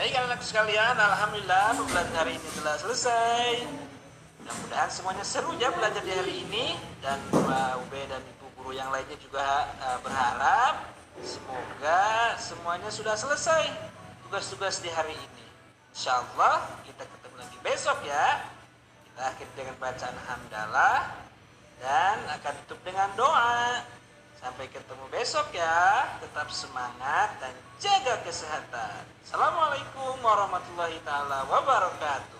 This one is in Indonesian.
Baik anak sekalian, Alhamdulillah pembelajaran hari ini telah selesai. Mudah-mudahan semuanya seru ya belajar di hari ini dan Pak Ube dan Ibu Guru yang lainnya juga uh, berharap semoga semuanya sudah selesai tugas-tugas di hari ini. Insya Allah kita ketemu lagi besok ya. Kita akhiri dengan bacaan hamdalah dan akan tutup dengan doa. Sampai ketemu besok ya. Tetap semangat dan jaga kesehatan. Assalamualaikum warahmatullahi taala wabarakatuh.